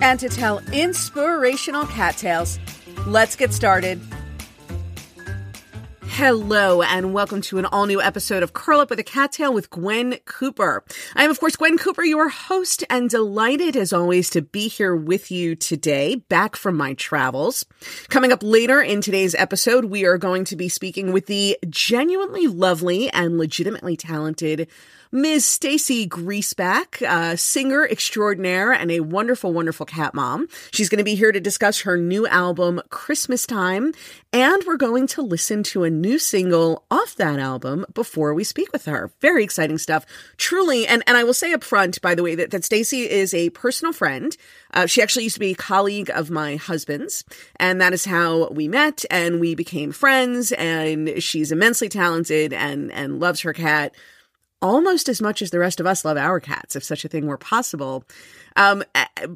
and to tell inspirational cat tales. Let's get started. Hello, and welcome to an all new episode of Curl Up with a Cattail with Gwen Cooper. I am, of course, Gwen Cooper, your host, and delighted as always to be here with you today, back from my travels. Coming up later in today's episode, we are going to be speaking with the genuinely lovely and legitimately talented Ms. Staci Griesbach, uh, singer extraordinaire and a wonderful, wonderful cat mom. She's going to be here to discuss her new album, Christmas Time, and we're going to listen to a new single off that album before we speak with her. Very exciting stuff. Truly, and, and I will say up front, by the way, that, that Staci is a personal friend. Uh, she actually used to be a colleague of my husband's, and that is how we met and we became friends. And she's immensely talented and and loves her cat almost as much as the rest of us love our cats, if such a thing were possible. Um,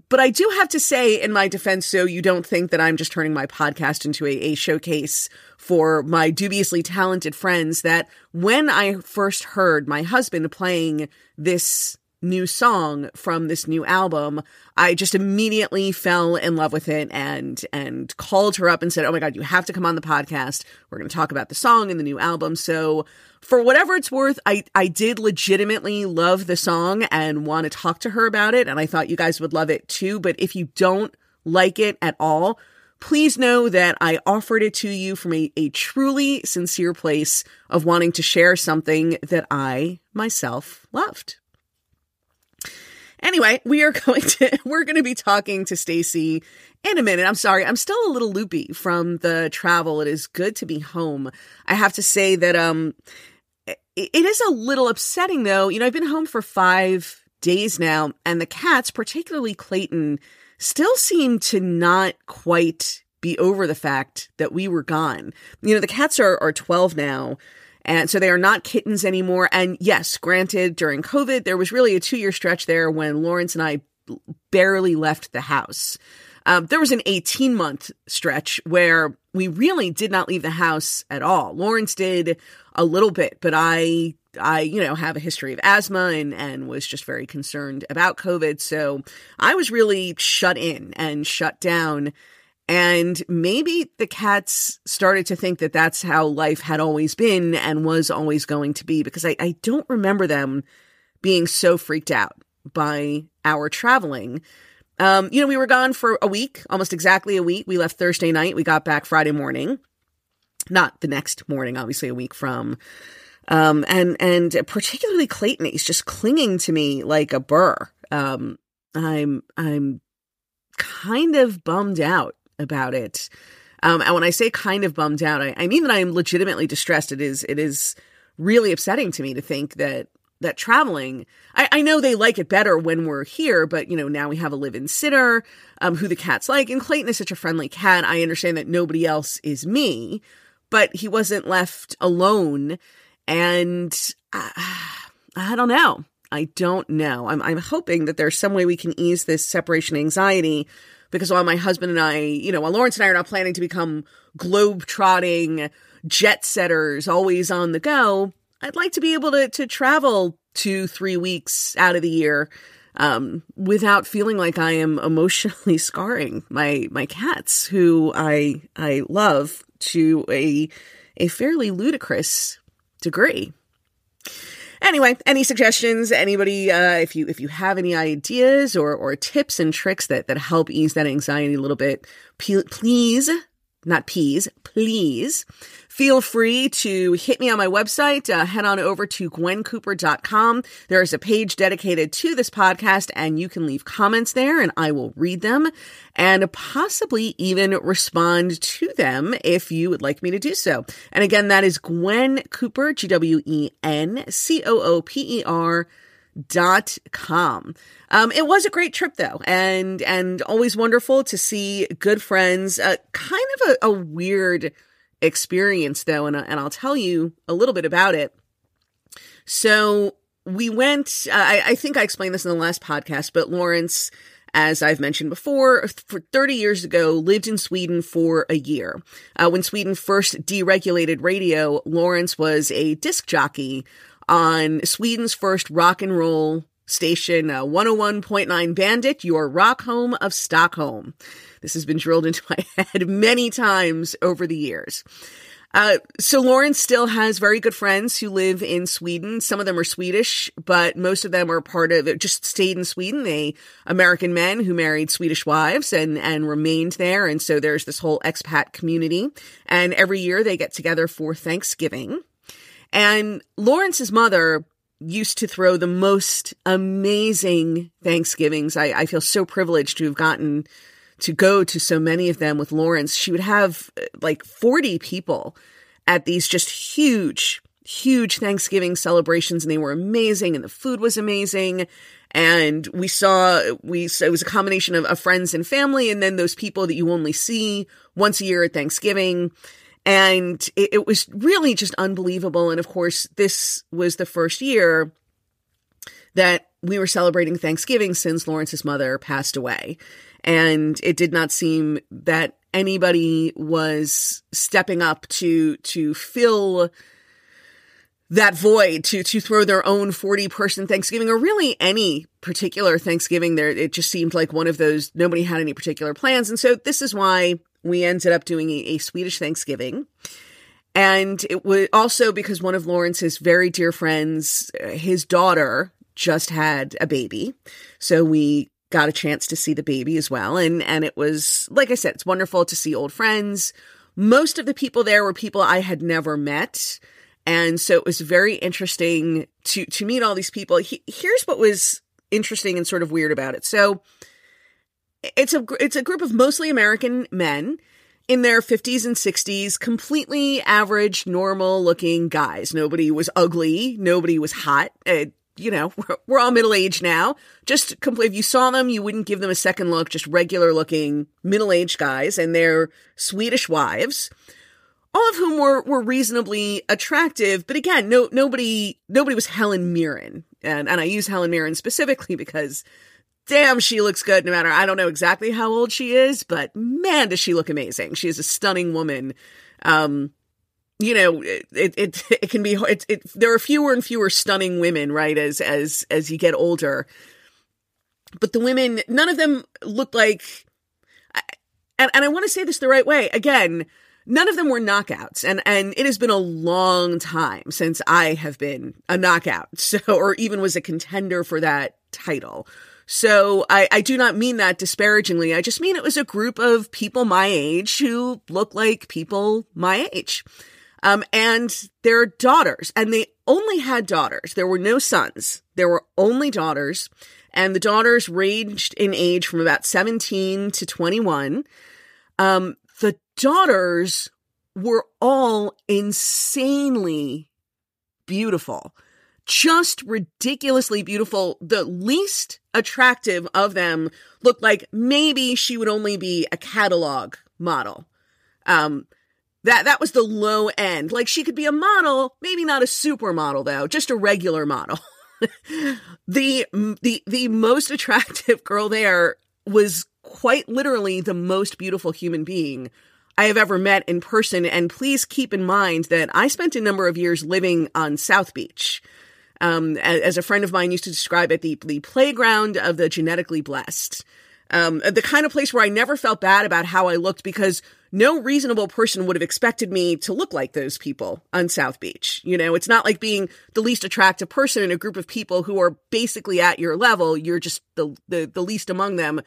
but I do have to say, in my defense, so you don't think that I'm just turning my podcast into a, a showcase for my dubiously talented friends, that when I first heard my husband playing this new song from this new album, I just immediately fell in love with it and and called her up and said, "Oh my god, you have to come on the podcast. We're going to talk about the song and the new album." So, for whatever it's worth, I I did legitimately love the song and want to talk to her about it, and I thought you guys would love it too, but if you don't like it at all, please know that I offered it to you from a, a truly sincere place of wanting to share something that I myself loved. Anyway, we are going to we're going to be talking to Staci in a minute. I'm sorry, I'm still a little loopy from the travel. It is good to be home. I have to say that um it is a little upsetting though. You know, I've been home for 5 days now and the cats, particularly Clayton, still seem to not quite be over the fact that we were gone. You know, the cats are are 12 now. And so they are not kittens anymore. And yes, granted, during COVID, there was really a two year stretch there when Lawrence and I barely left the house. Um, there was an 18 month stretch where we really did not leave the house at all. Lawrence did a little bit, but I I, you know, have a history of asthma and, and was just very concerned about COVID. So I was really shut in and shut down and maybe the cats started to think that that's how life had always been and was always going to be because I, I don't remember them being so freaked out by our traveling. Um, you know, we were gone for a week, almost exactly a week. We left Thursday night. We got back Friday morning. Not the next morning, obviously a week from. Um, and, and particularly Clayton, he's just clinging to me like a burr. Um, I'm, I'm kind of bummed out about it. Um, and when I say kind of bummed out, I, I mean that I am legitimately distressed. It is it is really upsetting to me to think that that traveling I, I, know they like it better when we're here but you know now we have a live-in sitter um, who the cat's like and clayton is such a friendly cat i understand that nobody else is me but he wasn't left alone and I, I don't know i don't know I'm, I'm hoping that there's some way we can ease this separation anxiety because while my husband and I, you know, while Lawrence and I are not planning to become globe trotting jet setters, always on the go, I'd like to be able to to travel two, three weeks out of the year um, without feeling like I am emotionally scarring my my cats, who I I love to a a fairly ludicrous degree. Anyway, any suggestions? Anybody, uh, if you if you have any ideas or or tips and tricks that that help ease that anxiety a little bit, please, not peas, please Feel free to hit me on my website. Uh, head on over to gwencooper.com. There is a page dedicated to this podcast, and you can leave comments there, and I will read them and possibly even respond to them if you would like me to do so. And again, that is Gwen Cooper, G W E N C O O P E R com. Um, it was a great trip though, and and always wonderful to see good friends. Uh, kind of a, a weird experience though, and and I'll tell you a little bit about it. So we went. Uh, I, I think I explained this in the last podcast, but Lawrence as I've mentioned before, for 30 years ago, lived in Sweden for a year. Uh, when Sweden first deregulated radio, Lawrence was a disc jockey on Sweden's first rock and roll station, uh, 101.9 Bandit, your rock home of Stockholm. This has been drilled into my head many times over the years. Uh, so Lawrence still has very good friends who live in Sweden. Some of them are Swedish, but most of them are part of just stayed in Sweden. They American men who married Swedish wives and, and remained there. And so there's this whole expat community. And every year they get together for Thanksgiving. And Lawrence's mother used to throw the most amazing Thanksgivings. I, I feel so privileged to have gotten to go to so many of them with Lawrence. She would have uh, like 40 people at these just huge, huge Thanksgiving celebrations, and they were amazing, and the food was amazing. And we saw, we, so it was a combination of, of friends and family, and then those people that you only see once a year at Thanksgiving. And it, it was really just unbelievable. And of course, this was the first year that we were celebrating Thanksgiving since Lawrence's mother passed away. And it did not seem that anybody was stepping up to, to fill that void to to throw their own 40 person Thanksgiving or really any particular Thanksgiving there it just seemed like one of those nobody had any particular plans and so this is why we ended up doing a, a Swedish Thanksgiving. And it was also because one of Lawrence's very dear friends, uh, his daughter just had a baby. So we got a chance to see the baby as well. And, and it was, like I said, it's wonderful to see old friends. Most of the people there were people I had never met. And so it was very interesting to, to meet all these people. He, here's what was interesting and sort of weird about it. So it's a it's a group of mostly American men in their 50s and 60s, completely average, normal looking guys. Nobody was ugly, nobody was hot. Uh, you know, we're, we're all middle aged now. Just complete, if you saw them, you wouldn't give them a second look. Just regular looking middle aged guys and their Swedish wives all of whom were were reasonably attractive. But again, no nobody nobody was Helen Mirren, and and I use Helen Mirren specifically because damn, she looks good no matter. I don't know exactly how old she is, but man, does she look amazing. She is a stunning woman. Um, you know, it, it, it can be, it, it, there are fewer and fewer stunning women, right? As, as, as you get older. But the women, none of them look like, and, and I want to say this the right way. Again, none of them were knockouts and and it has been a long time since i have been a knockout so or even was a contender for that title so I, I do not mean that disparagingly. I just mean it was a group of people my age who look like people my age. Um, and their daughters, and they only had daughters. There were no sons. There were only daughters. And the daughters ranged in age from about 17 to 21. Um, the daughters were all insanely beautiful just ridiculously beautiful. The least attractive of them looked like maybe she would only be a catalog model. Um, that that was the low end. Like she could be a model, maybe not a supermodel though, just a regular model. the the the most attractive girl there was quite literally the most beautiful human being I have ever met in person. And please keep in mind that I spent a number of years living on South Beach um, as a friend of mine used to describe it, the, the playground of the genetically blessed. Um, the kind of place where I never felt bad about how I looked because no reasonable person would have expected me to look like those people on South Beach. You know, it's not like being the least attractive person in a group of people who are basically at your level. You're just the, the, the least among them.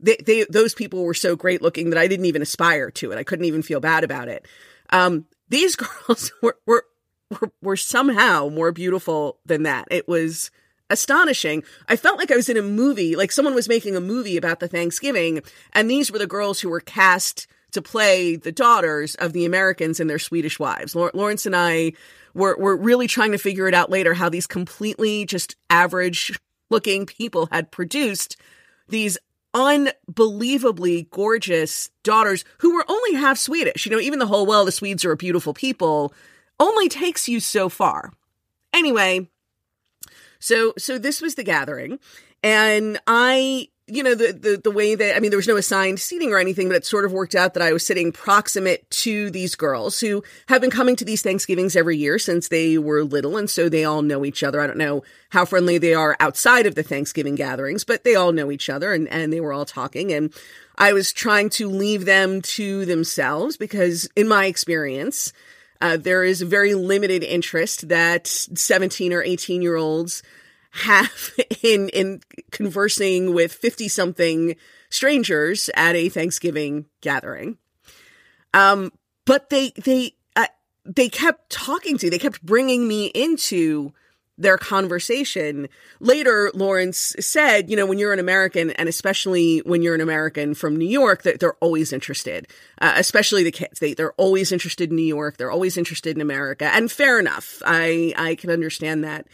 They, they, those people were so great looking that I didn't even aspire to it. I couldn't even feel bad about it. Um, these girls were, were were, were somehow more beautiful than that. It was astonishing. I felt like I was in a movie, like someone was making a movie about the Thanksgiving, and these were the girls who were cast to play the daughters of the Americans and their Swedish wives. Lawrence and I were, were really trying to figure it out later how these completely just average looking people had produced these unbelievably gorgeous daughters who were only half Swedish. You know, even the whole, well, the Swedes are a beautiful people only takes you so far. Anyway, so so this was the gathering and I you know the, the the way that I mean there was no assigned seating or anything, but it sort of worked out that I was sitting proximate to these girls who have been coming to these Thanksgivings every year since they were little, and so they all know each other. I don't know how friendly they are outside of the Thanksgiving gatherings, but they all know each other, and and they were all talking, and I was trying to leave them to themselves because, in my experience, uh, there is a very limited interest that seventeen or eighteen year olds have in in conversing with 50 something strangers at a Thanksgiving gathering. Um but they they uh, they kept talking to, they kept bringing me into their conversation. Later, Lawrence said, you know, when you're an American, and especially when you're an American from New York, that they're always interested, uh, especially the kids. They, they're always interested in New York. They're always interested in America. And fair enough. I, I can understand that.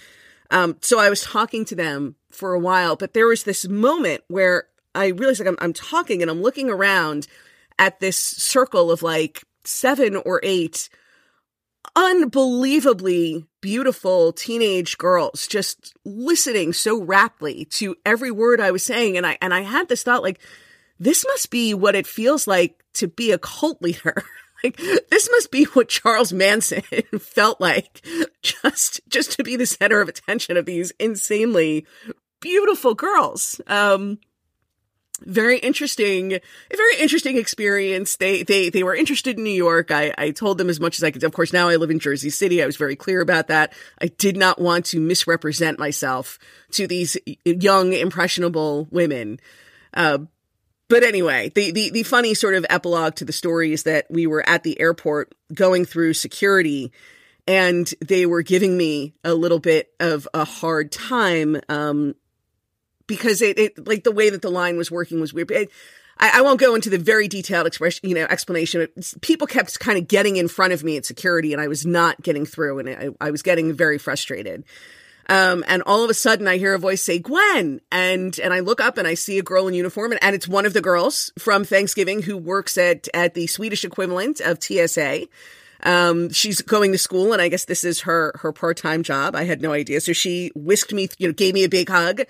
Um, so I was talking to them for a while, but there was this moment where I realized like I'm, I'm talking and I'm looking around at this circle of like seven or eight unbelievably beautiful teenage girls just listening so raptly to every word I was saying. And I, and I had this thought like, this must be what it feels like to be a cult leader. like this must be what Charles Manson felt like just just to be the center of attention of these insanely beautiful girls. Um very interesting, a very interesting experience. They, they, they were interested in New York. I, I told them as much as I could. Of course, now I live in Jersey City. I was very clear about that. I did not want to misrepresent myself to these young, impressionable women. Uh, but anyway, the, the, the funny sort of epilogue to the story is that we were at the airport going through security and they were giving me a little bit of a hard time, um, because it, it, like the way that the line was working was weird. It, I, I, won't go into the very detailed expression, you know, explanation. People kept kind of getting in front of me at security and I was not getting through and I, I was getting very frustrated. Um, and all of a sudden I hear a voice say, Gwen. And, and I look up and I see a girl in uniform and, and it's one of the girls from Thanksgiving who works at, at the Swedish equivalent of TSA. Um, she's going to school and I guess this is her, her part-time job. I had no idea. So she whisked me, you know, gave me a big hug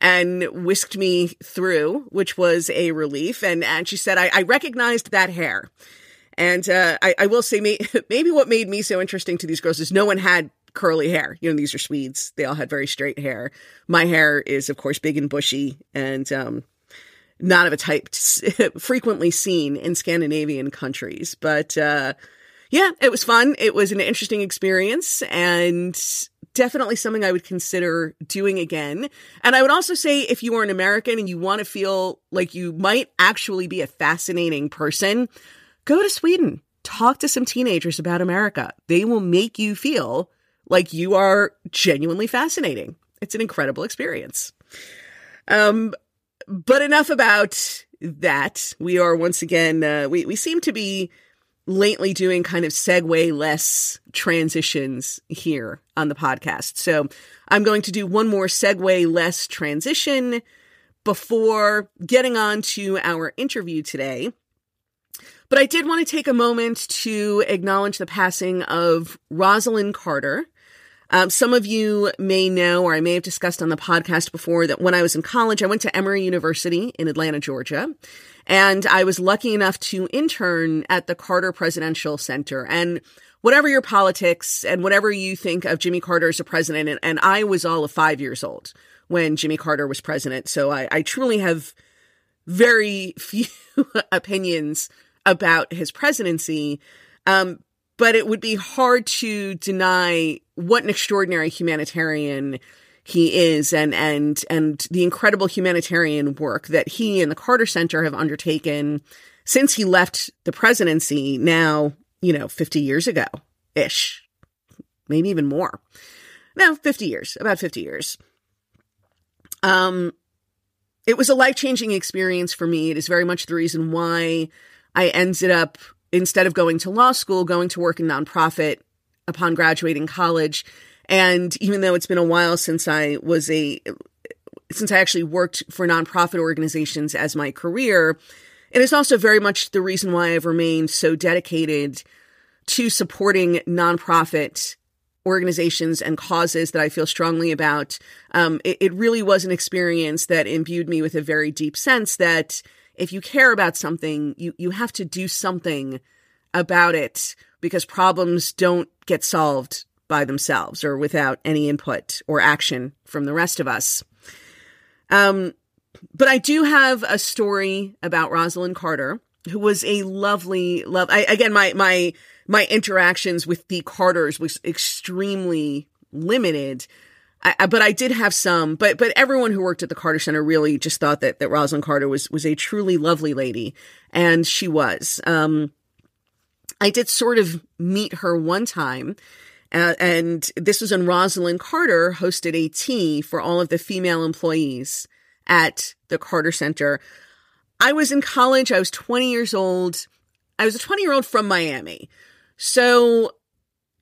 and whisked me through, which was a relief. And, and she said, I, I recognized that hair. And, uh, I, I will say may, maybe what made me so interesting to these girls is no one had curly hair. You know, these are Swedes. They all had very straight hair. My hair is, of course, big and bushy and um, not of a type frequently seen in Scandinavian countries. But uh, yeah, it was fun. It was an interesting experience and definitely something I would consider doing again. And I would also say if you are an American and you want to feel like you might actually be a fascinating person, go to Sweden. Talk to some teenagers about America. They will make you feel like you are genuinely fascinating. It's an incredible experience. Um, but enough about that. We are once again, uh, we, we seem to be lately doing kind of segue less transitions here on the podcast. So I'm going to do one more segue less transition before getting on to our interview today. But I did want to take a moment to acknowledge the passing of Rosalynn Carter, um, some of you may know, or I may have discussed on the podcast before, that when I was in college, I went to Emory University in Atlanta, Georgia. And I was lucky enough to intern at the Carter Presidential Center. And whatever your politics and whatever you think of Jimmy Carter as a president, and, and I was all of five years old when Jimmy Carter was president. So I, I truly have very few opinions about his presidency. Um, but it would be hard to deny what an extraordinary humanitarian he is and and and the incredible humanitarian work that he and the Carter Center have undertaken since he left the presidency now, you know, 50 years ago ish. Maybe even more. No, 50 years, about 50 years. Um it was a life-changing experience for me. It is very much the reason why I ended up instead of going to law school, going to work in nonprofit upon graduating college. And even though it's been a while since I was a, since I actually worked for nonprofit organizations as my career, and it is also very much the reason why I've remained so dedicated to supporting nonprofit organizations and causes that I feel strongly about. Um, it, it really was an experience that imbued me with a very deep sense that if you care about something, you, you have to do something about it because problems don't get solved by themselves or without any input or action from the rest of us. Um, but I do have a story about Rosalynn Carter, who was a lovely, love. I, again, my my my interactions with the Carters was extremely limited. I, but I did have some, but but everyone who worked at the Carter Center really just thought that that Rosalynn Carter was was a truly lovely lady, and she was. Um, I did sort of meet her one time, uh, and this was when Rosalynn Carter hosted a tea for all of the female employees at the Carter Center. I was in college. I was 20 years old. I was a 20 year old from Miami. So,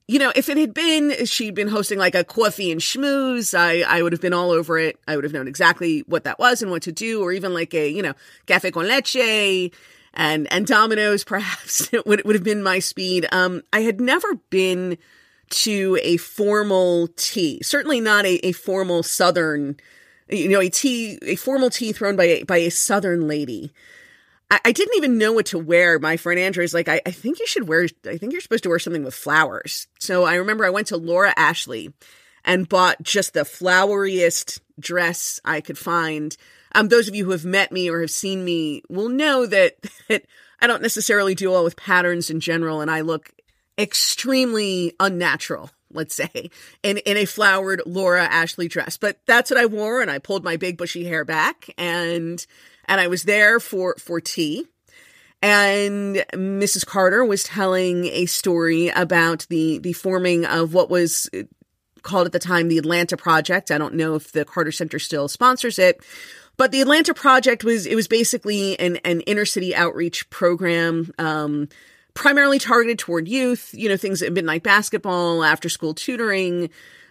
you know, if it had been she'd been hosting like a coffee and schmooze, I, I would have been all over it. I would have known exactly what that was and what to do, or even like a, you know, cafe con leche and, and dominoes perhaps it would, it would have been my speed. Um, I had never been to a formal tea, certainly not a, a formal Southern, you know, a tea, a formal tea thrown by a, by a Southern lady. I, I didn't even know what to wear. My friend Andrew is like, I, I think you should wear, I think you're supposed to wear something with flowers. So I remember I went to Laura Ashley and bought just the floweriest dress I could find. Um, those of you who have met me or have seen me will know that, that I don't necessarily do well with patterns in general, and I look extremely unnatural, let's say, in, in a flowered Laura Ashley dress. But that's what I wore, and I pulled my big bushy hair back, and and I was there for for tea. And Mrs. Carter was telling a story about the the forming of what was called at the time the Atlanta Project. I don't know if the Carter Center still sponsors it, but the Atlanta Project was it was basically an an inner city outreach program. Um, primarily targeted toward youth, you know, things at midnight basketball, after school tutoring,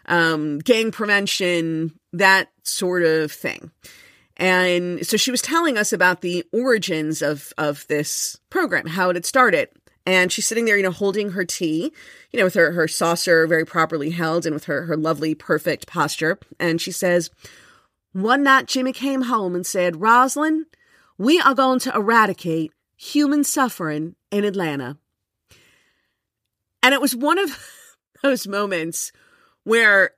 um, gang prevention, that sort of thing. And so she was telling us about the origins of, of this program, how it had started. And she's sitting there, you know, holding her tea, you know, with her, her saucer very properly held and with her, her lovely, perfect posture. And she says, One night Jimmy came home and said, Rosalynn, we are going to eradicate human suffering in Atlanta. And it was one of those moments where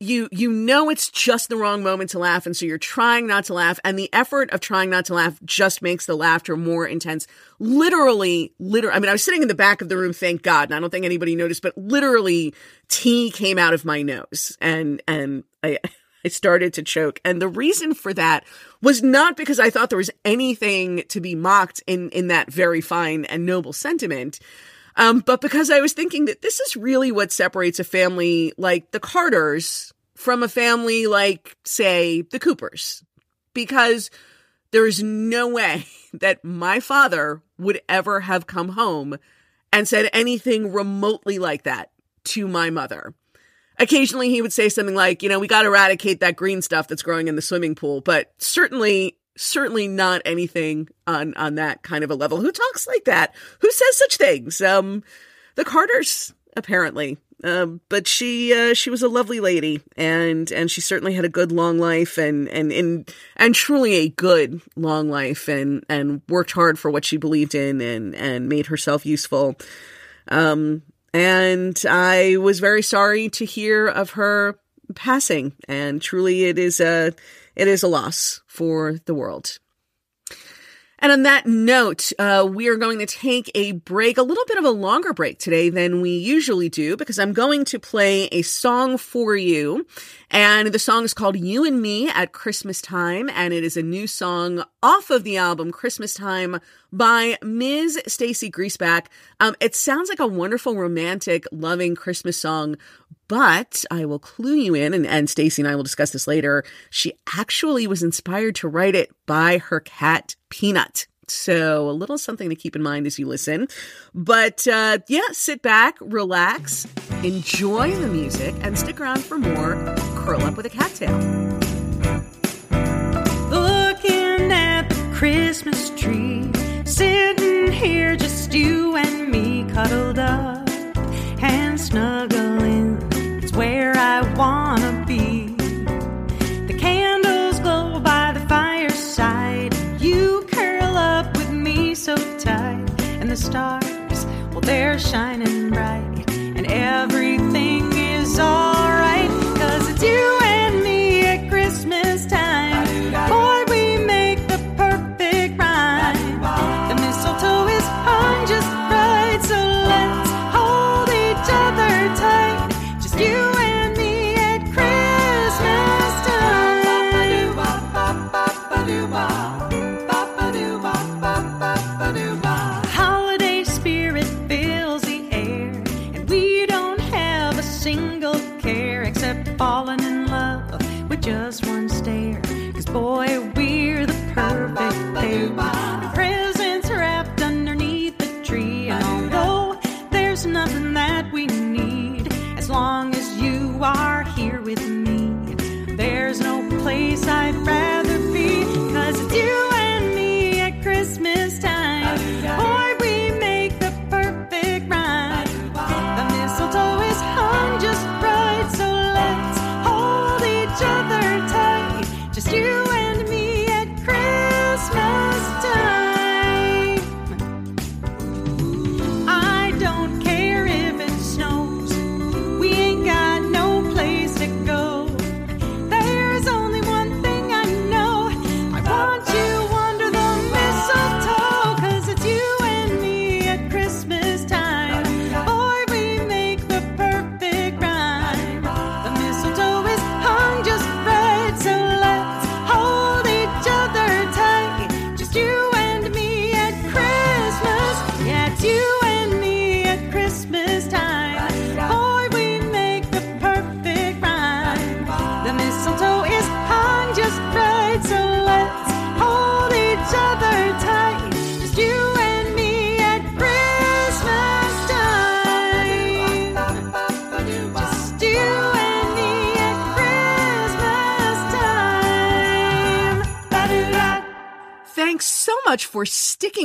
you you know it's just the wrong moment to laugh and so you're trying not to laugh and the effort of trying not to laugh just makes the laughter more intense literally literally i mean i was sitting in the back of the room thank god and i don't think anybody noticed but literally tea came out of my nose and and i I started to choke. And the reason for that was not because I thought there was anything to be mocked in, in that very fine and noble sentiment. Um, but because I was thinking that this is really what separates a family like the Carters from a family like, say, the Coopers. Because there is no way that my father would ever have come home and said anything remotely like that to my mother. Occasionally he would say something like, you know, we got to eradicate that green stuff that's growing in the swimming pool, but certainly certainly not anything on on that kind of a level. Who talks like that? Who says such things? Um, the Carters apparently. Um, but she uh, she was a lovely lady, and and she certainly had a good long life, and and and and truly a good long life, and and worked hard for what she believed in, and and made herself useful. Um, and I was very sorry to hear of her passing, and truly it is a it is a loss for the world. And on that note, uh, we are going to take a break, a little bit of a longer break today than we usually do, because I'm going to play a song for you. And the song is called You and Me at Christmas Time. And it is a new song off of the album Christmas Time by Ms. Staci Griesbach. Um, it sounds like a wonderful, romantic, loving Christmas song, but I will clue you in, and, and Staci and I will discuss this later. She actually was inspired to write it by her cat, Peanut. So, a little something to keep in mind as you listen. But uh, yeah, sit back, relax, enjoy the music, and stick around for more Curl Up with a Cattail. Looking at the Christmas tree, sitting here just you and me cuddled up and snuggling. It's where I wanna be. The candles glow by the fireside. You curl up with me so tight, and the stars, well, they're shining bright, and everything is alright. Cause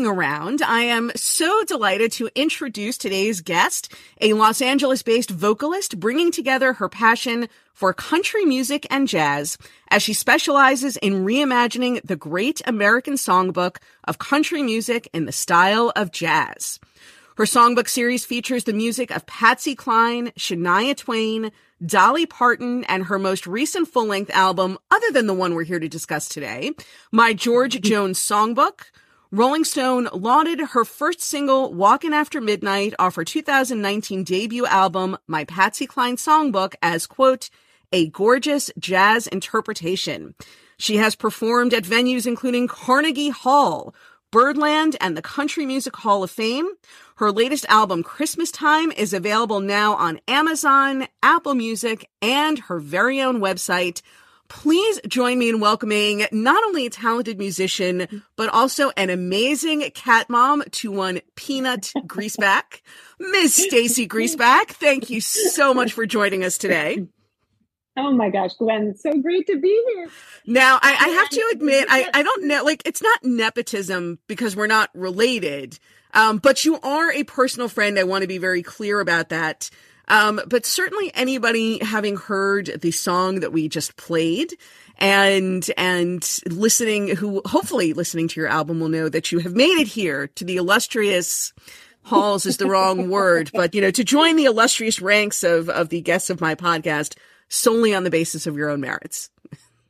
around. I am so delighted to introduce today's guest, a Los Angeles based vocalist bringing together her passion for country music and jazz as she specializes in reimagining the great American songbook of country music in the style of jazz. Her songbook series features the music of Patsy Cline, Shania Twain, Dolly Parton, and her most recent full length album, other than the one we're here to discuss today, My George Jones Songbook. Rolling Stone lauded her first single, Walkin' After Midnight, off her 2019 debut album, My Patsy Cline Songbook, as, quote, a gorgeous jazz interpretation. She has performed at venues including Carnegie Hall, Birdland, and the Country Music Hall of Fame. Her latest album, Christmas Time, is available now on Amazon, Apple Music, and her very own website. Please join me in welcoming not only a talented musician, but also an amazing cat mom to one peanut Griesbach, Miss Staci Griesbach. Thank you so much for joining us today. Oh my gosh, Gwen, so great to be here. Now, I, I have to admit, I, I don't know, like, it's not nepotism because we're not related, um, but you are a personal friend. I want to be very clear about that. Um, but certainly anybody having heard the song that we just played and, and listening, who hopefully listening to your album will know that you have made it here to the illustrious halls is the wrong word, but you know, to join the illustrious ranks of, of the guests of my podcast solely on the basis of your own merits.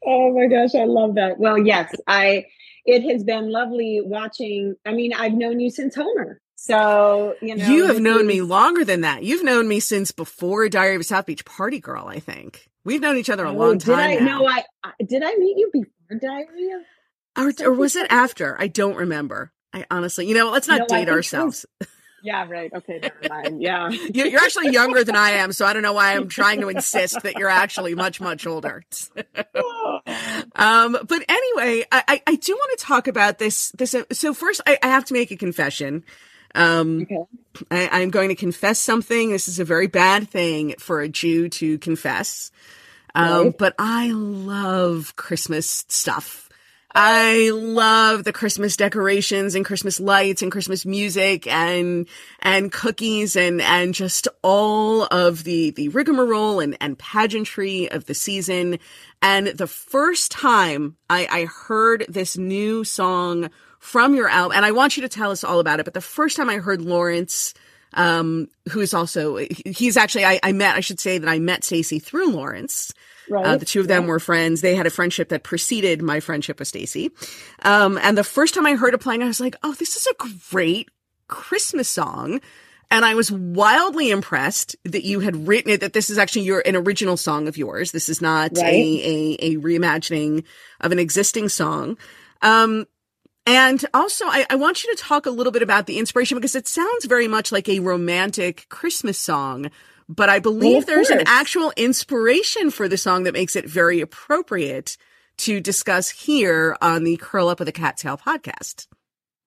Oh my gosh, I love that. Well, yes, I it has been lovely watching. I mean, I've known you since Homer. So, you know, you have known is- me longer than that. You've known me since before Diary of a South Beach Party Girl, I think. We've known each other a Oh, long Did I time. now. no, I, I did I meet you before Diary of or, or was it after? I don't remember. I honestly, you know, let's not No, date ourselves. Yeah, right. Okay, never mind. Yeah. You- You're actually younger than I am, so I don't know why I'm trying to insist that you're actually much, much older. Um, but anyway, I, I, I do want to talk about this. This. So first, I, I have to make a confession. Um, Okay. I, I'm going to confess something. This is a very bad thing for a Jew to confess. Um, Right. but I love Christmas stuff. I love the Christmas decorations and Christmas lights and Christmas music and, and cookies and, and just all of the, the rigmarole and, and pageantry of the season. And the first time I, I heard this new song from your album, and I want you to tell us all about it, but the first time I heard Lawrence, um, who is also, he's actually, I, I met, I should say that I met Staci through Lawrence. Right. Uh, the two of them Yeah. were friends. They had a friendship that preceded my friendship with Staci. Um, and the first time I heard it playing, I was like, oh, this is a great Christmas song. And I was wildly impressed that you had written it, that this is actually your, an original song of yours. This is not Right. a, a, a reimagining of an existing song. Um, and also, I, I want you to talk a little bit about the inspiration because it sounds very much like a romantic Christmas song. But I believe of there's an actual inspiration for the song that makes it very appropriate to discuss here on the Curl Up with a Cattail podcast.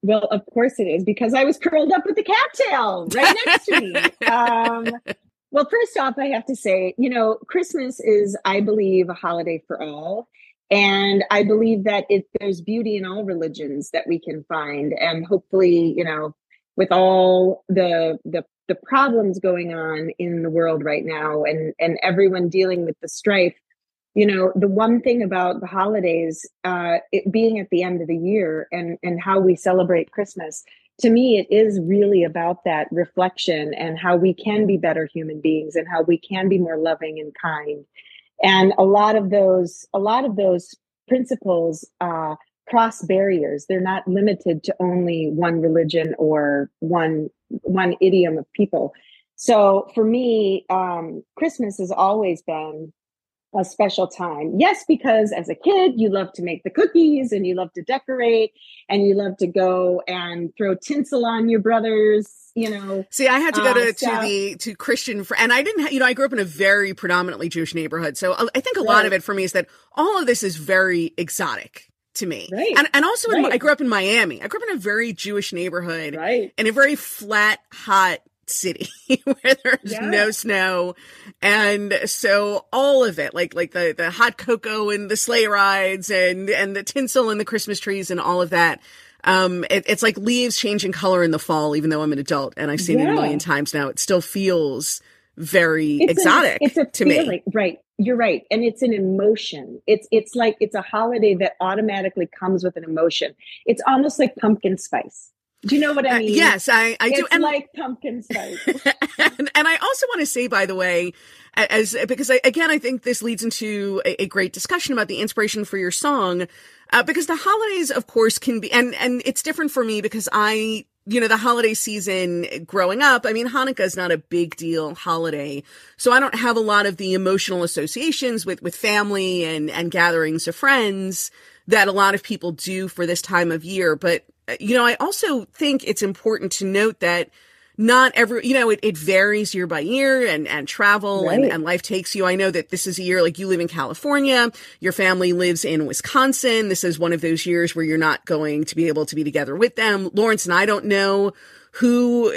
Well, of course it is because I was curled up with the cattail right next to me. Um, well, first off, I have to say, you know, Christmas is, I believe, a holiday for all. And I believe that it, there's beauty in all religions that we can find. And hopefully, you know, with all the, the, the problems going on in the world right now and, and everyone dealing with the strife, you know the one thing about the holidays uh it being at the end of the year and and how we celebrate christmas to me it is really about that reflection and how we can be better human beings and how we can be more loving and kind and a lot of those a lot of those principles uh cross barriers. They're not limited to only one religion or one one idiom of people. So for me um christmas has always been a special time. Yes, because as a kid, you love to make the cookies and you love to decorate and you love to go and throw tinsel on your brothers, you know. See, I had to go Uh, to, to the to Christian, fr- and I didn't. Ha- you know, I grew up in a very predominantly Jewish neighborhood, so I I think a lot of it for me is that all of this is very exotic to me. Right. And and also, in, Right. I grew up in Miami. I grew up in a very Jewish neighborhood, Right. in a very flat, hot city where there's Yeah. no snow. And so all of it, like like the the hot cocoa and the sleigh rides and and the tinsel and the Christmas trees and all of that. Um, it, it's like leaves changing color in the fall, even though I'm an adult and I've seen it a million times now. It still feels very It's an- exotic it's a to feeling, me. right? You're right, and it's an emotion. It's it's like it's a holiday that automatically comes with an emotion. It's almost like pumpkin spice. Do you know what I Uh, mean? yes, I, I do. it's And like pumpkin spice. and, and I also want to say, by the way, as because I, again, I think this leads into a, a great discussion about the inspiration for your song, uh, because the holidays, of course, can be, and and it's different for me because I, you know, the holiday season growing up. I mean, Hanukkah is not a big deal holiday, so I don't have a lot of the emotional associations with with family and and gatherings of friends that a lot of people do for this time of year. But uh, you know, I also think it's important to note that not every you know it, it varies year by year and and travel and, Right. and life takes you. I know that this is a year like you live in california your family lives in wisconsin. This is one of those years where you're not going to be able to be together with them. Lawrence and i don't know who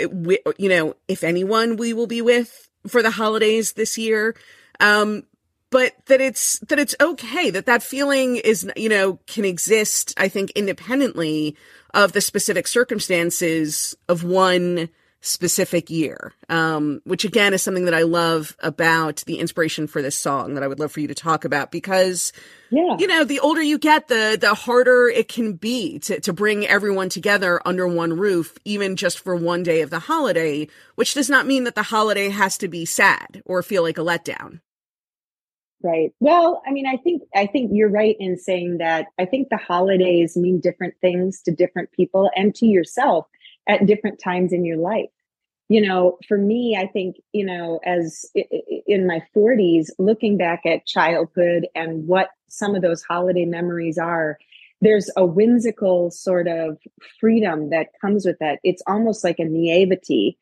you know if anyone we will be with for the holidays this year. Um but that it's that it's okay that that feeling is you know can exist i think independently of the specific circumstances of one specific year um which again is something that i love about the inspiration for this song that i would love for you to talk about because Yeah. you know the older you get the the harder it can be to to bring everyone together under one roof even just for one day of the holiday which does not mean that the holiday has to be sad or feel like a letdown Right. Well, I mean, I think I think you're right in saying that I think the holidays mean different things to different people and to yourself at different times in your life. You know, for me, I think, you know, as in my 40s, looking back at childhood and what some of those holiday memories are, there's a whimsical sort of freedom that comes with that. It's almost like a naivety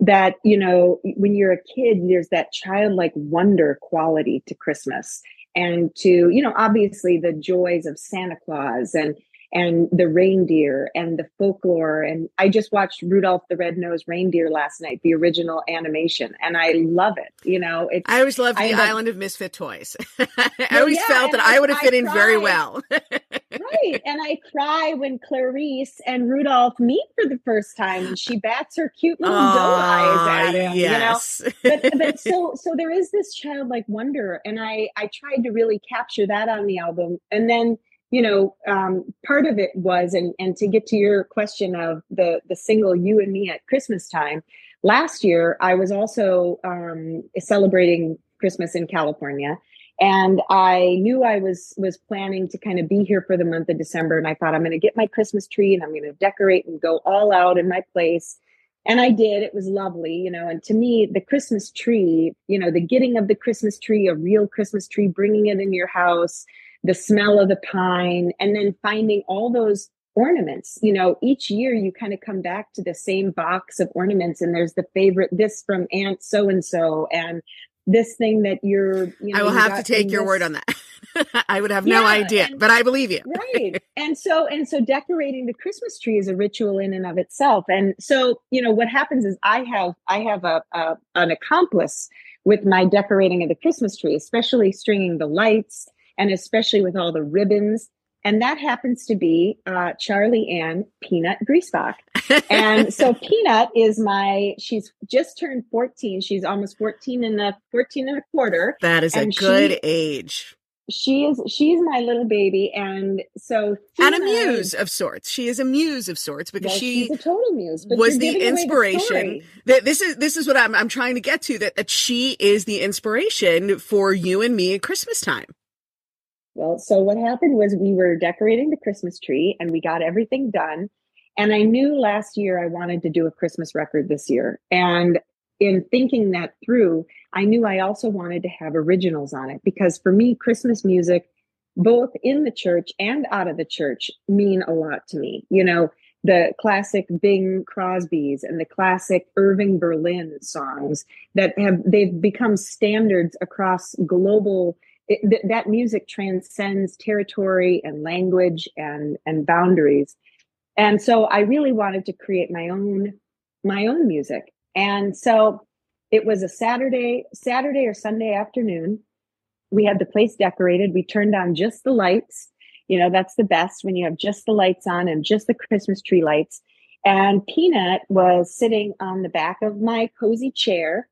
that you know when you're a kid there's that childlike wonder quality to christmas and to you know obviously the joys of Santa Claus and and the reindeer and the folklore. And I just watched Rudolph the Red-Nosed Reindeer last night, the original animation, and I love it. You know, it's, I always loved the I Island of Misfit Toys. I always yeah, felt that I I- would have I fit in very well. right. And I cry when Clarice and Rudolph meet for the first time, and she bats her cute little doe eyes at him. You know, yes. but but so so there is this childlike wonder and i i tried to really capture that on the album and then you know um part of it was and and to get to your question of the the single you and me at christmas time last year i was also um celebrating christmas in california and i knew i was was planning to kind of be here for the month of december and i thought i'm going to get my christmas tree and i'm going to decorate and go all out in my place and I did. It was lovely, you know. And to me, the Christmas tree, you know, the getting of the Christmas tree, a real Christmas tree, bringing it in your house, the smell of the pine, and then finding all those ornaments. You know, each year you kind of come back to the same box of ornaments, and there's the favorite this from Aunt so and so, and this thing that you're. You know, I will have to take your word on that. I would have no idea, and- but I believe you. right and so and so decorating the christmas tree is a ritual in and of itself and so you know what happens is i have i have a, a an accomplice with my decorating of the christmas tree especially stringing the lights and especially with all the ribbons and that happens to be uh, charlie ann peanut griesbach and so peanut is my she's just turned 14 she's almost 14 and a 14 and a quarter That is a good she- age. she is she's my little baby and so And a muse of sorts. She is a muse of sorts because well, she she's a total muse was the inspiration. story. Th- this is this is what I'm I'm trying to get to that, that she is the inspiration for you and me at Christmas time. Well so what happened was we were decorating the christmas tree and we got everything done. And i knew last year i wanted to do a christmas record this year. And in thinking that through i knew i also wanted to have originals on it because for me christmas music both in the church and out of the church mean a lot to me. You know the classic Bing Crosby's and the classic Irving Berlin songs that have they've become standards across global it, th- that music transcends territory and language and and boundaries. And so i really wanted to create my own my own music. And so it was a saturday saturday or sunday afternoon. We had the place decorated. We turned on just the lights. You know that's the best when you have just the lights on and just the christmas tree lights. And peanut was sitting on the back of my cozy chair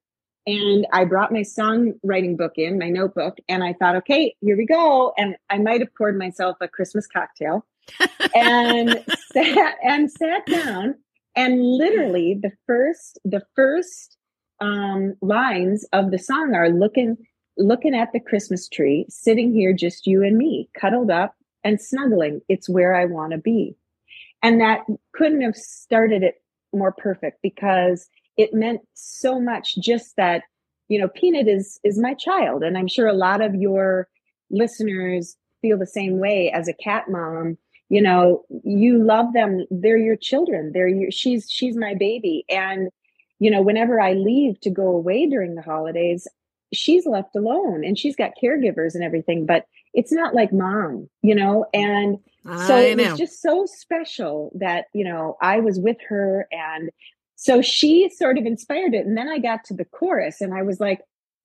and I brought my songwriting book in, my notebook, and I thought, okay, here we go. And I might have poured myself a Christmas cocktail and sat and sat down. And literally the first, the first um, lines of the song are looking, looking at the Christmas tree, sitting here, just you and me, cuddled up and snuggling. It's where I want to be. And that couldn't have started it more perfect because it meant so much just that you know peanut is is my child. And i'm sure a lot of your listeners feel the same way as a cat mom. You know you love them. They're your children. They're your she's she's my baby. And you know whenever i leave to go away during the holidays she's left alone and she's got caregivers and everything but it's not like mom you know? And so I it know. was just so special that you know i was with her and so she sort of inspired it and then i got to the chorus and i was like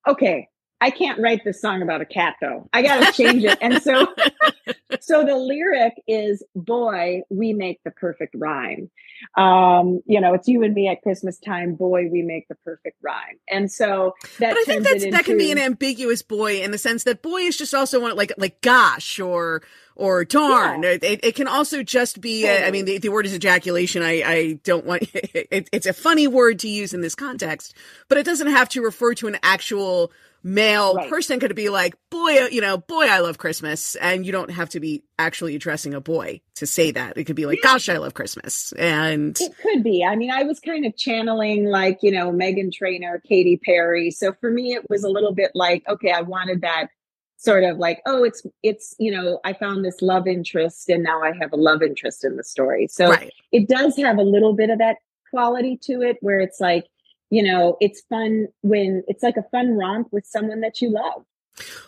okay i can't write this song about a cat though. I gotta change it. And so so the lyric is boy we make the perfect rhyme. Um you know it's you and me at christmas time boy we make the perfect rhyme. And so that but I think that's it that can be an ambiguous boy in the sense that boy is just also one like like gosh or or darn. Yeah. It, it, can also just be. uh, I mean, the, the word is ejaculation. I I don't want. It, it's a funny word to use in this context, but it doesn't have to refer to an actual male Right. person. Could be like boy, you know, boy, I love Christmas, and you don't have to be actually addressing a boy to say that. It could be like, gosh, I love Christmas, and It could be. I mean, I was kind of channeling like, you know, Meghan Trainor, Katy Perry. So for me, it was a little bit like, okay, I wanted that sort of like, oh, it's, it's, you know, I found this love interest and now I have a love interest in the story. So right. it does have a little bit of that quality to it where it's like, you know, it's fun when it's like a fun romp with someone that you love.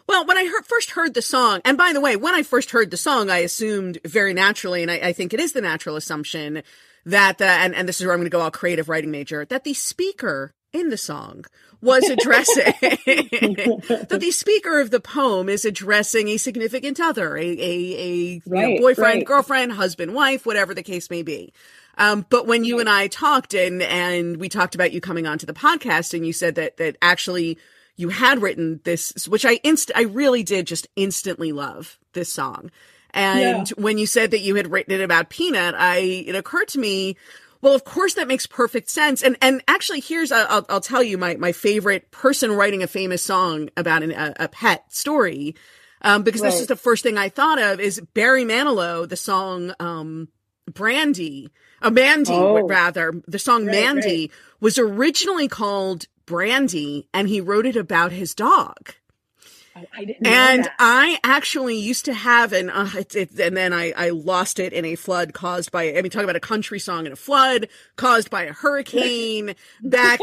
Well, when I heard, first heard the song, and by the way, when I first heard the song, I assumed very naturally, and I, I think it is the natural assumption that the, and, and this is where I'm going to go all creative writing major, that the speaker in the song was addressing that the speaker of the poem is addressing a significant other, a a, a you know, boyfriend, right. girlfriend, husband, wife, whatever the case may be. Um, but when you and I talked and and we talked about you coming onto the podcast, and you said that that actually you had written this, which I inst I really did just instantly love this song. And when you said that you had written it about Peanut, I it occurred to me, well, of course that makes perfect sense. And and actually, here's I'll I'll tell you my my favorite person writing a famous song about an, a, a pet story, um, because this is the first thing I thought of is Barry Manilow, the song um, Brandy, uh, Mandy Oh. rather. The song Right, Mandy was originally called Brandy, and he wrote it about his dog. Oh, I didn't And. I actually used to have an, uh, it, it, and then I, I lost it in a flood caused by, I mean, talk about a country song in a flood caused by a hurricane back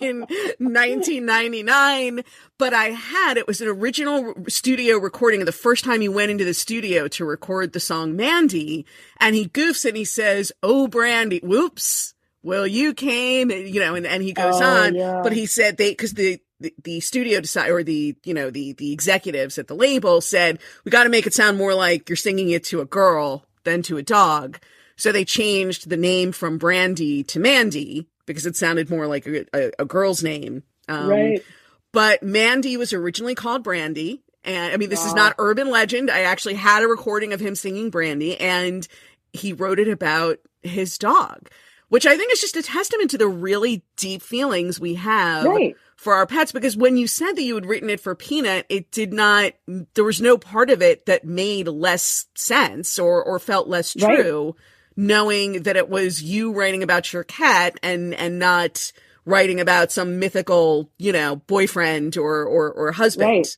in 1999. But I had, it was an original studio recording of the first time he went into the studio to record the song Mandy. And he goofs and he says, Oh, Brandy, whoops. Well, you came, you know, and, and he goes Oh, on, yeah. but he said they, cause the, the, the studio decided, or the, you know, the, the executives at the label said, we got to make it sound more like you're singing it to a girl than to a dog. So they changed the name from Brandy to Mandy because it sounded more like a, a, a girl's name. Um, right. But Mandy was originally called Brandy. And I mean, this is not urban legend. I actually had a recording of him singing Brandy and he wrote it about his dog, which I think is just a testament to the really deep feelings we have Right. For our pets. Because when you said that you had written it for Peanut, it did not, there was no part of it that made less sense or, or felt less Right. true, knowing that it was you writing about your cat and, and not writing about some mythical, you know, boyfriend or, or, or husband. Right.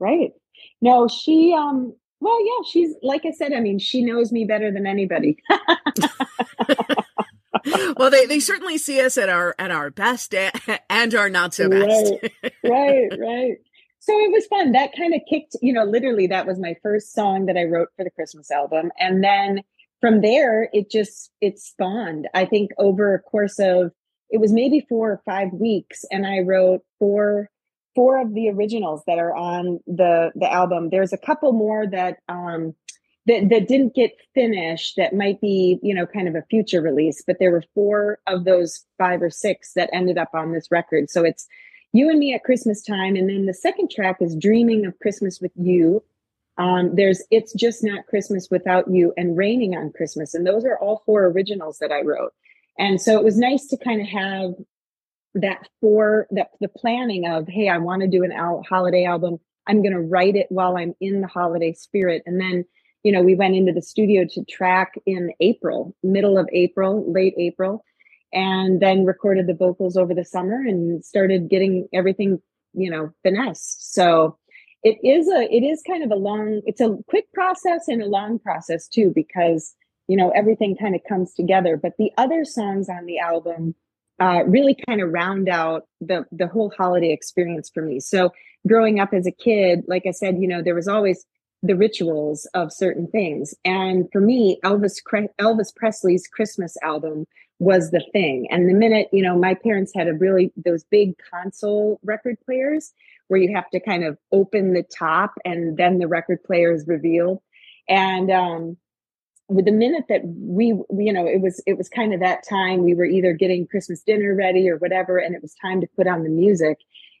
Right. No, she um well yeah, she's like I said, I mean, she knows me better than anybody. well, they, they certainly see us at our, at our best and our not so best. right, right. So it was fun. That kind of kicked, you know, literally that was my first song that I wrote for the Christmas album. And then from there it just it spawned. I think over a course of it was maybe four or five weeks and I wrote four four of the originals that are on the the album. There's a couple more that um that, that didn't get finished that might be you know kind of a future release but there were four of those five or six that ended up on this record. So it's you and me at christmas time. And then the second track is dreaming of christmas with you. Um, there's it's just not christmas without you and raining on christmas. And those are all four originals that i wrote. And so it was nice to kind of have that for that the planning of hey i want to do an al- holiday album. I'm going to write it while i'm in the holiday spirit. And then you know we went into the studio to track in april middle of april late april and then recorded the vocals over the summer and started getting everything you know finessed. So it is a it is kind of a long it's a quick process and a long process too because you know everything kind of comes together. But the other songs on the album uh, really kind of round out the the whole holiday experience for me. So growing up as a kid like i said you know there was always the rituals of certain things. And for me elvis elvis presley's christmas album was the thing. And the minute you know my parents had a really those big console record players where you have to kind of open the top and then the record player is revealed. And um with the minute that we you know it was it was kind of that time we were either getting christmas dinner ready or whatever and it was time to put on the music.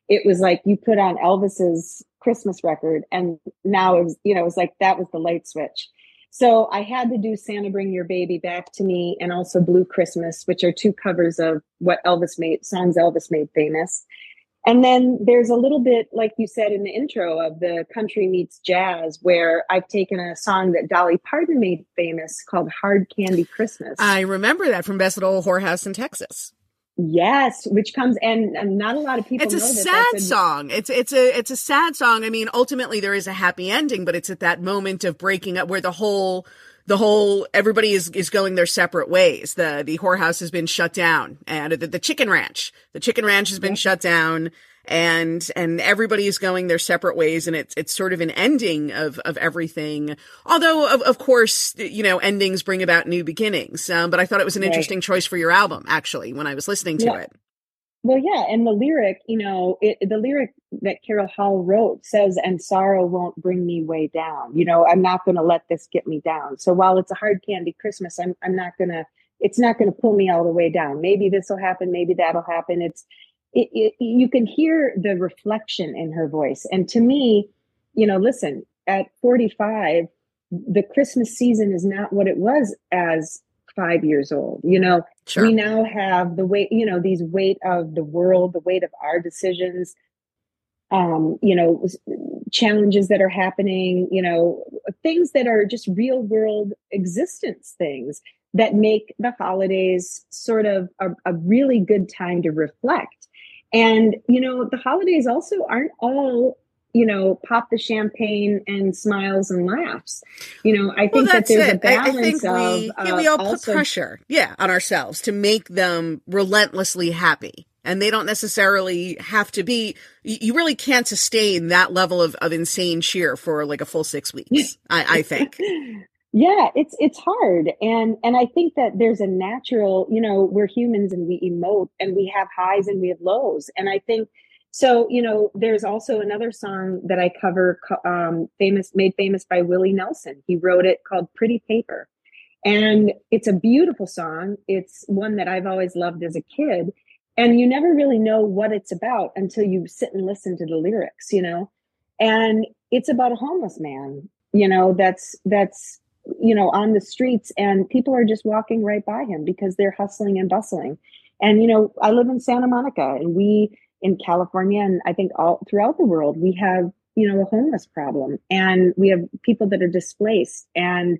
It was like you put on elvis's christmas record and now it was you know it was like that was the light switch so i had to do santa bring your baby back to me and also blue christmas which are two covers of what elvis made songs elvis made famous and then there's a little bit, like you said in the intro, of the country meets jazz, where I've taken a song that Dolly Parton made famous called Hard Candy Christmas. I remember that from Best Little Whorehouse in Texas. Yes, which comes, and, and not a lot of people It's a sad a- song. It's it's a it's a sad song. I mean, ultimately there is a happy ending, but it's at that moment of breaking up where the whole the whole everybody is is going their separate ways. The the whorehouse has been shut down, and the, the chicken ranch, the chicken ranch has been shut down, and and everybody is going their separate ways and it's it's sort of an ending of of everything although of, of course you know endings bring about new beginnings um, but i thought it was an Right. interesting choice for your album actually when i was listening to Yeah. it Well, yeah, and the lyric, you know, it, the lyric that Carol Hall wrote says, "And sorrow won't bring me way down." You know, I'm not going to let this get me down. So while it's a hard candy Christmas, I'm I'm not going to. It's not going to pull me all the way down. Maybe this will happen. Maybe that'll happen. It's it, it, you can hear the reflection in her voice, and to me, you know, listen, at 45, the Christmas season is not what it was as five years old. You know, sure. we now have the weight you know these weight of the world the weight of our decisions um you know challenges that are happening you know things that are just real world existence things that make the holidays sort of a, a really good time to reflect and you know the holidays also aren't all you know pop the champagne and smiles and laughs you know i think well, that there's a it. I, I balance think of we, yeah, we uh, all put also pressure, yeah, on ourselves to make them relentlessly happy. And they don't necessarily have to be, you you really can't sustain that level of, of insane cheer for like a full six weeks, I, I think. Yeah it's it's hard and and i think that there's a natural you know we're humans and we emote and we have highs and we have lows and i think so you know there's also another song that i cover um famous made famous by willie nelson. He wrote it called pretty paper and it's a beautiful song. It's one that i've always loved as a kid and you never really know what it's about until you sit and listen to the lyrics you know? And it's about a homeless man you know that's that's you know on the streets and people are just walking right by him because they're hustling and bustling. And you know i live in santa monica and we in california and i think all throughout the world we have you know a homeless problem and we have people that are displaced and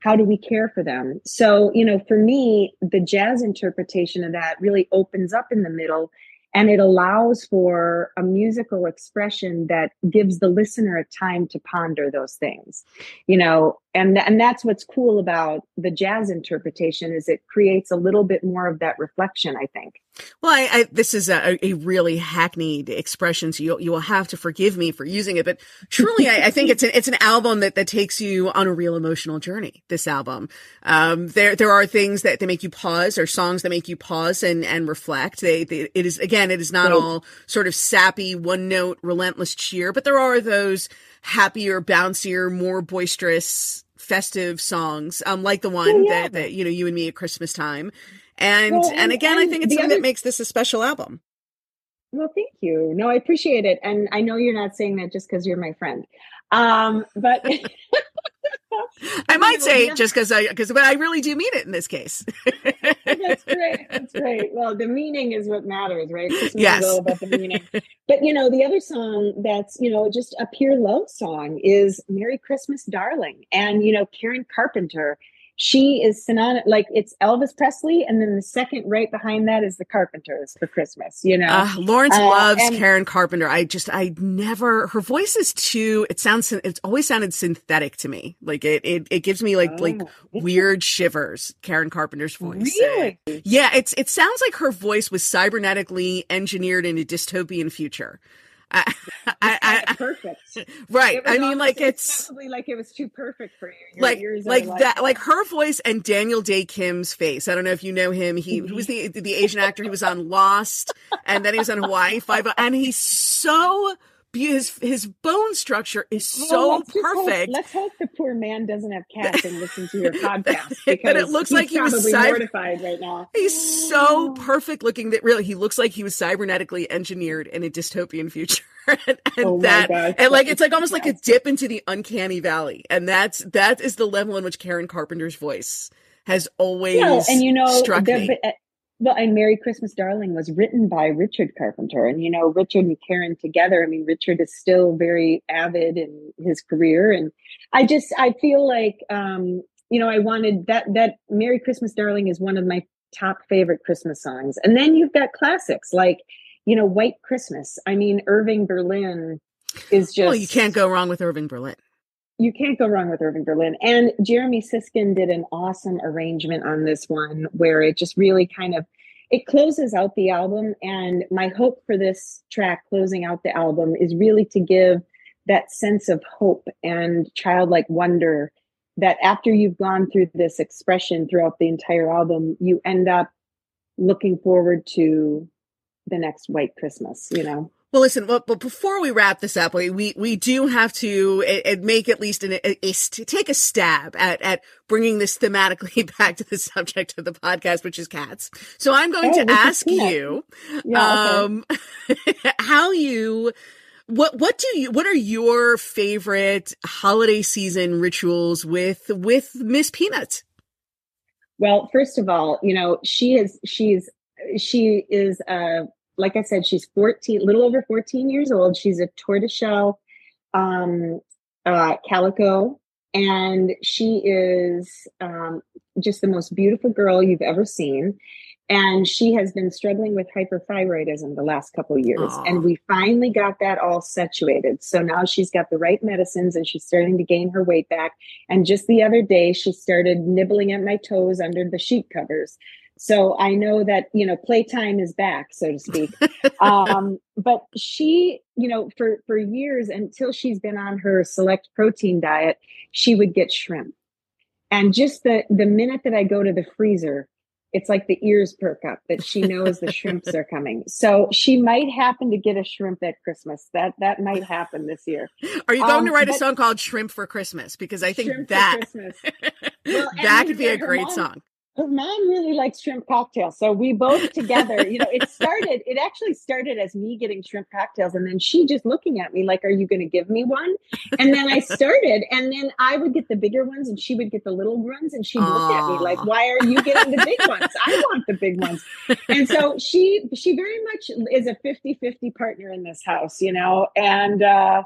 how do we care for them? So you know for me the jazz interpretation of that really opens up in the middle and it allows for a musical expression that gives the listener a time to ponder those things. You know and and that's what's cool about the jazz interpretation is it creates a little bit more of that reflection i think Well, I, I this is a, a really hackneyed expression, so you you will have to forgive me for using it. But truly, I, I think it's an it's an album that that takes you on a real emotional journey. This album, um, there there are things that, that make you pause, or songs that make you pause and and reflect. They, they it is again, it is not Right. all sort of sappy, one note, relentless cheer, but there are those happier, bouncier, more boisterous, festive songs, um, like the one Yeah, yeah. that that you know you and me at Christmas time. And Well, and and- again, I think it's something other- that makes this a special album. well thank you no i appreciate it and i know you're not saying that just because you're my friend um but I might say yeah. just because I because but I really do mean it in this case. that's great. That's great. Well, the meaning is what matters, right? Yes. about the meaning. But you know, the other song that's you know just a pure love song is "Merry Christmas, Darling," and you know Karen Carpenter. She is synonymous, like it's Elvis Presley, and then the second right behind that is the Carpenters for Christmas. You know, Uh, Lawrence Uh, loves and- Karen Carpenter. I just I never her voice is too. It sounds it's always sounded synthetic to me. Like it it, it gives me like like Oh, weird shivers. Karen Carpenter's voice. Really? Yeah, it's it sounds like her voice was cybernetically engineered in a dystopian future. I, I, I, perfect. right. I mean, like it's probably like it was too perfect for you. Your like are like that like her voice and Daniel Dae Kim's face. I don't know if you know him. He, he was the the Asian actor. He was on Lost, and then he was on Hawaii Five, and he's so his his bone structure is Well, so let's just hope- perfect. let's hope the poor man doesn't have cats and listen to your podcast because it looks like he was cyber- mortified right now. He's so perfect looking that really he looks like he was cybernetically engineered in a dystopian future. and and Oh that gosh. and like it's like almost like a dip into the uncanny valley. And that's that is the level in which Karen Carpenter's voice has always Yeah, and you know, struck the, me. Uh, well, and "Merry Christmas, Darling" was written by Richard Carpenter, and you know, Richard and Karen together. I mean, Richard is still very avid in his career, and I just I feel like um, you know I wanted that that "Merry Christmas, Darling" is one of my top favorite Christmas songs, and then you've got classics like you know White Christmas. I mean, Irving Berlin is just well, you can't go wrong with Irving Berlin. You can't go wrong with Irving Berlin. And Jeremy Siskin did an awesome arrangement on this one where it just really kind of it closes out the album. And my hope for this track closing out the album is really to give that sense of hope and childlike wonder that after you've gone through this expression throughout the entire album, you end up looking forward to the next white Christmas, you know? Well, listen, but, but before we wrap this up, we, we, we do have to uh, make at least an, a, a, take a stab at, at bringing this thematically back to the subject of the podcast, which is cats. So I'm going Oh, to ask you, Yeah, okay. um, how you, what, what do you, what are your favorite holiday season rituals with, with Miss Peanut? Well, first of all, you know, she is she's she is uh like I said, she's 14, little over 14 years old. She's a tortoiseshell um uh calico and she is um just the most beautiful girl you've ever seen. And she has been struggling with hyperthyroidism the last couple of years. Aw. And we finally got that all situated. So now she's got the right medicines and she's starting to gain her weight back. And just the other day, she started nibbling at my toes under the sheet covers. So I know that, you know, playtime is back, so to speak. um, but she, you know, for, for years until she's been on her select protein diet, she would get shrimp. And just the, the minute that I go to the freezer, it's like the ears perk up that she knows the shrimps are coming. So she might happen to get a shrimp at Christmas. That that might happen this year. Are you going Um, to write a song called Shrimp for Christmas? Because I think Shrimp for that, Christmas. Well, that could be a great mom- song. Her mom really likes shrimp cocktails. So we both together, you know, it started, it actually started as me getting shrimp cocktails and then she just looking at me like, are you going to give me one? And then I started and then I would get the bigger ones and she would get the little ones and she'd look at me like, why are you getting the big ones? I want the big ones. And so she, she very much is a 50, 50 partner in this house, you know, and, uh,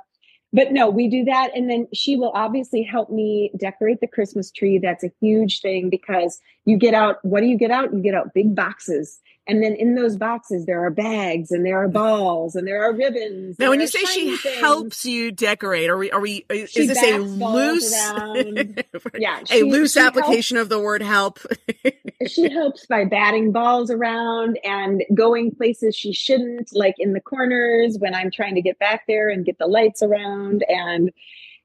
but no, we do that. And then she will obviously help me decorate the Christmas tree. That's a huge thing because you get out, what do you get out? You get out big boxes. And then in those boxes, there are bags and there are balls and there are ribbons. Now, when you say she things. helps you decorate, are we, are we, is She this a loose, yeah, a loose she helps- application of the word help? she helps by batting balls around and going places she shouldn't, like in the corners when I'm trying to get back there and get the lights around. And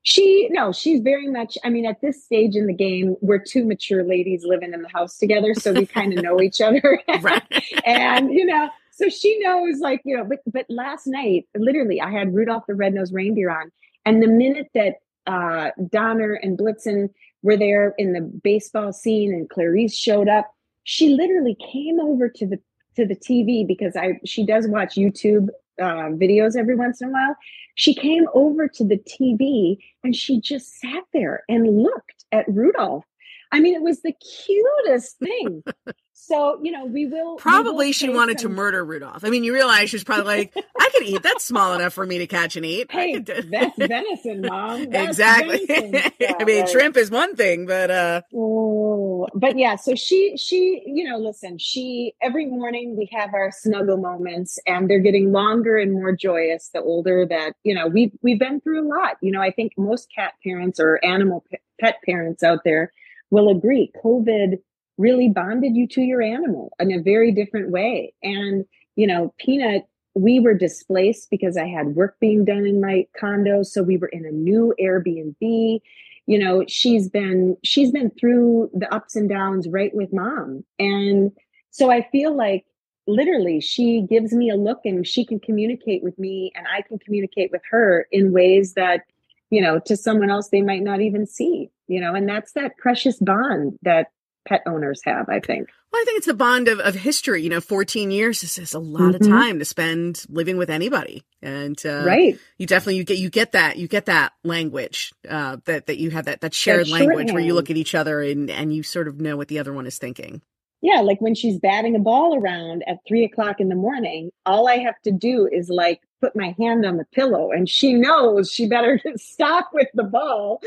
she, no, she's very much, I mean, at this stage in the game, we're two mature ladies living in the house together. So we kind of know each other. right. and, you know, so she knows, like, you know, but, but last night, literally, I had Rudolph the Red-Nosed Reindeer on. And the minute that uh, Donner and Blitzen were there in the baseball scene and Clarice showed up, she literally came over to the to the TV because I she does watch YouTube uh, videos every once in a while. She came over to the TV and she just sat there and looked at Rudolph. I mean, it was the cutest thing. so you know, we will we will Probably she wanted to murder Rudolph. I mean, you realize she's probably like, I could eat. That's small enough for me to catch and eat. Hey, do- that's venison, mom. That's exactly. venison. Yeah, I mean, right. shrimp is one thing, but uh, Oh, but yeah, so she she you know, listen, she every morning we have our snuggle moments and they're getting longer and more joyous the older that, you know, we've we've been through a lot. You know, I think most cat parents or animal pe- pet parents out there will agree COVID really bonded you to your animal in a very different way. And, you know, Peanut we were displaced because I had work being done in my condo, so we were in a new Airbnb you know she's been she's been through the ups and downs right with mom and so i feel like literally she gives me a look and she can communicate with me and i can communicate with her in ways that you know to someone else they might not even see you know and that's that precious bond that pet owners have i think well, I think it's the bond of, of history. You know, 14 years is, is a lot of Mhm. time to spend living with anybody. And, uh, right you definitely, you get, you get that, you get that language, uh, that, that you have that, that shared That language where you look at each other and, and you sort of know what the other one is thinking. yeah like when she's batting a ball around at three o'clock in the morning all i have to do is like put my hand on the pillow and she knows she better stop with the ball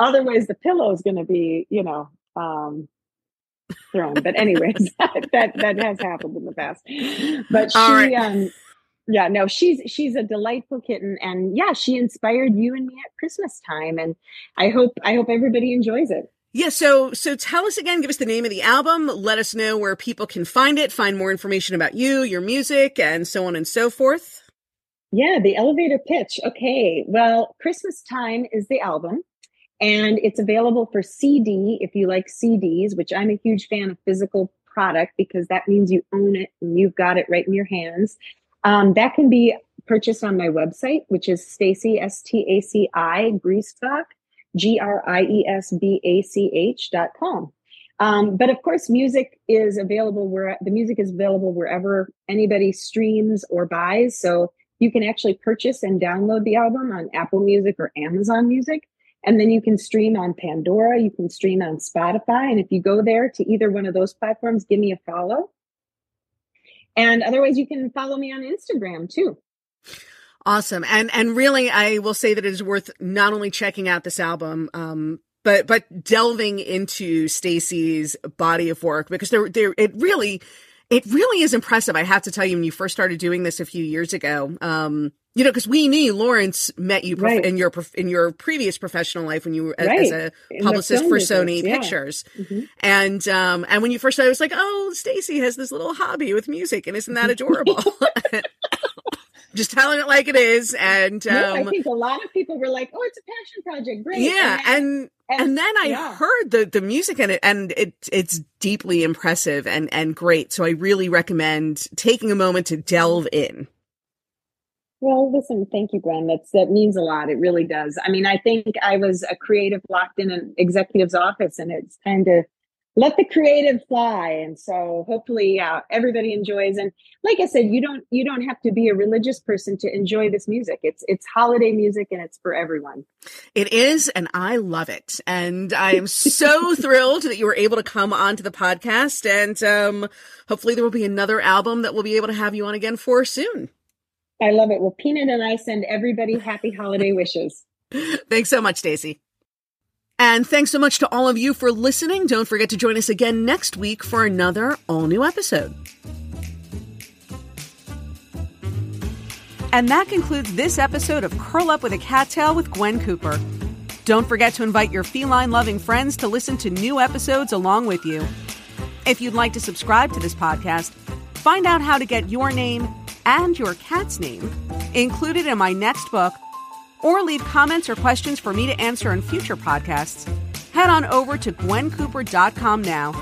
otherwise the pillow is going to be you know um thrown but anyways that that has happened in the past but she right. um yeah no she's she's a delightful kitten and yeah she inspired you and me at christmas time and i hope i hope everybody enjoys it Yeah, so so tell us again, give us the name of the album, let us know where people can find it, find more information about you, your music, and so on and so forth. Yeah, the elevator pitch. Okay. Well, Christmas Time is the album, and it's available for CD if you like CDs, which I'm a huge fan of physical product because that means you own it and you've got it right in your hands. Um, that can be purchased on my website, which is Staci S T A C I Griesbach, G R I E S B A C H dot com. Um, but of course, music is available where the music is available wherever anybody streams or buys. So you can actually purchase and download the album on Apple Music or Amazon Music. And then you can stream on Pandora, you can stream on Spotify. And if you go there to either one of those platforms, give me a follow. And otherwise, you can follow me on Instagram too. Awesome. And and really I will say that it is worth not only checking out this album, um, but but delving into Staci's body of work because there there it really it really is impressive. I have to tell you, when you first started doing this a few years ago, um, you know, because we knew Lawrence met you prof- Right. in your prof- in your previous professional life when you were a- Right. as a publicist for Sony yeah. Pictures, Mhm. and um, and when you first started, I was like, oh, Staci has this little hobby with music, and isn't that adorable? Just telling it like it is, and no, I um, think a lot of people were like, "Oh, it's a passion project, great!" yeah, then- and and then I yeah. heard the the music in it, and it it's deeply impressive and and great. So I really recommend taking a moment to delve in. Well, listen, thank you, Gwen. That's that means a lot. It really does. I mean, I think I was a creative locked in an executive's office, and it's kind to let the creative fly. And so, hopefully, uh, everybody enjoys. And like I said, you don't you don't have to be a religious person to enjoy this music. It's it's holiday music, and it's for everyone. It is, and I love it. And I am so thrilled that you were able to come onto the podcast. And um, hopefully, there will be another album that we'll be able to have you on again for soon. I love it. Well, Peanut and I send everybody happy holiday wishes. Thanks so much, Staci. And thanks so much to all of you for listening. Don't forget to join us again next week for another all new episode. And that concludes this episode of Curl Up with a Cat Tale with Gwen Cooper. Don't forget to invite your feline loving friends to listen to new episodes along with you. If you'd like to subscribe to this podcast, find out how to get your name and your cat's name included in my next book, or leave comments or questions for me to answer in future podcasts, head on over to gwencooper.com now.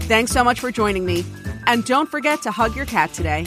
Thanks so much for joining me, and don't forget to hug your cat today.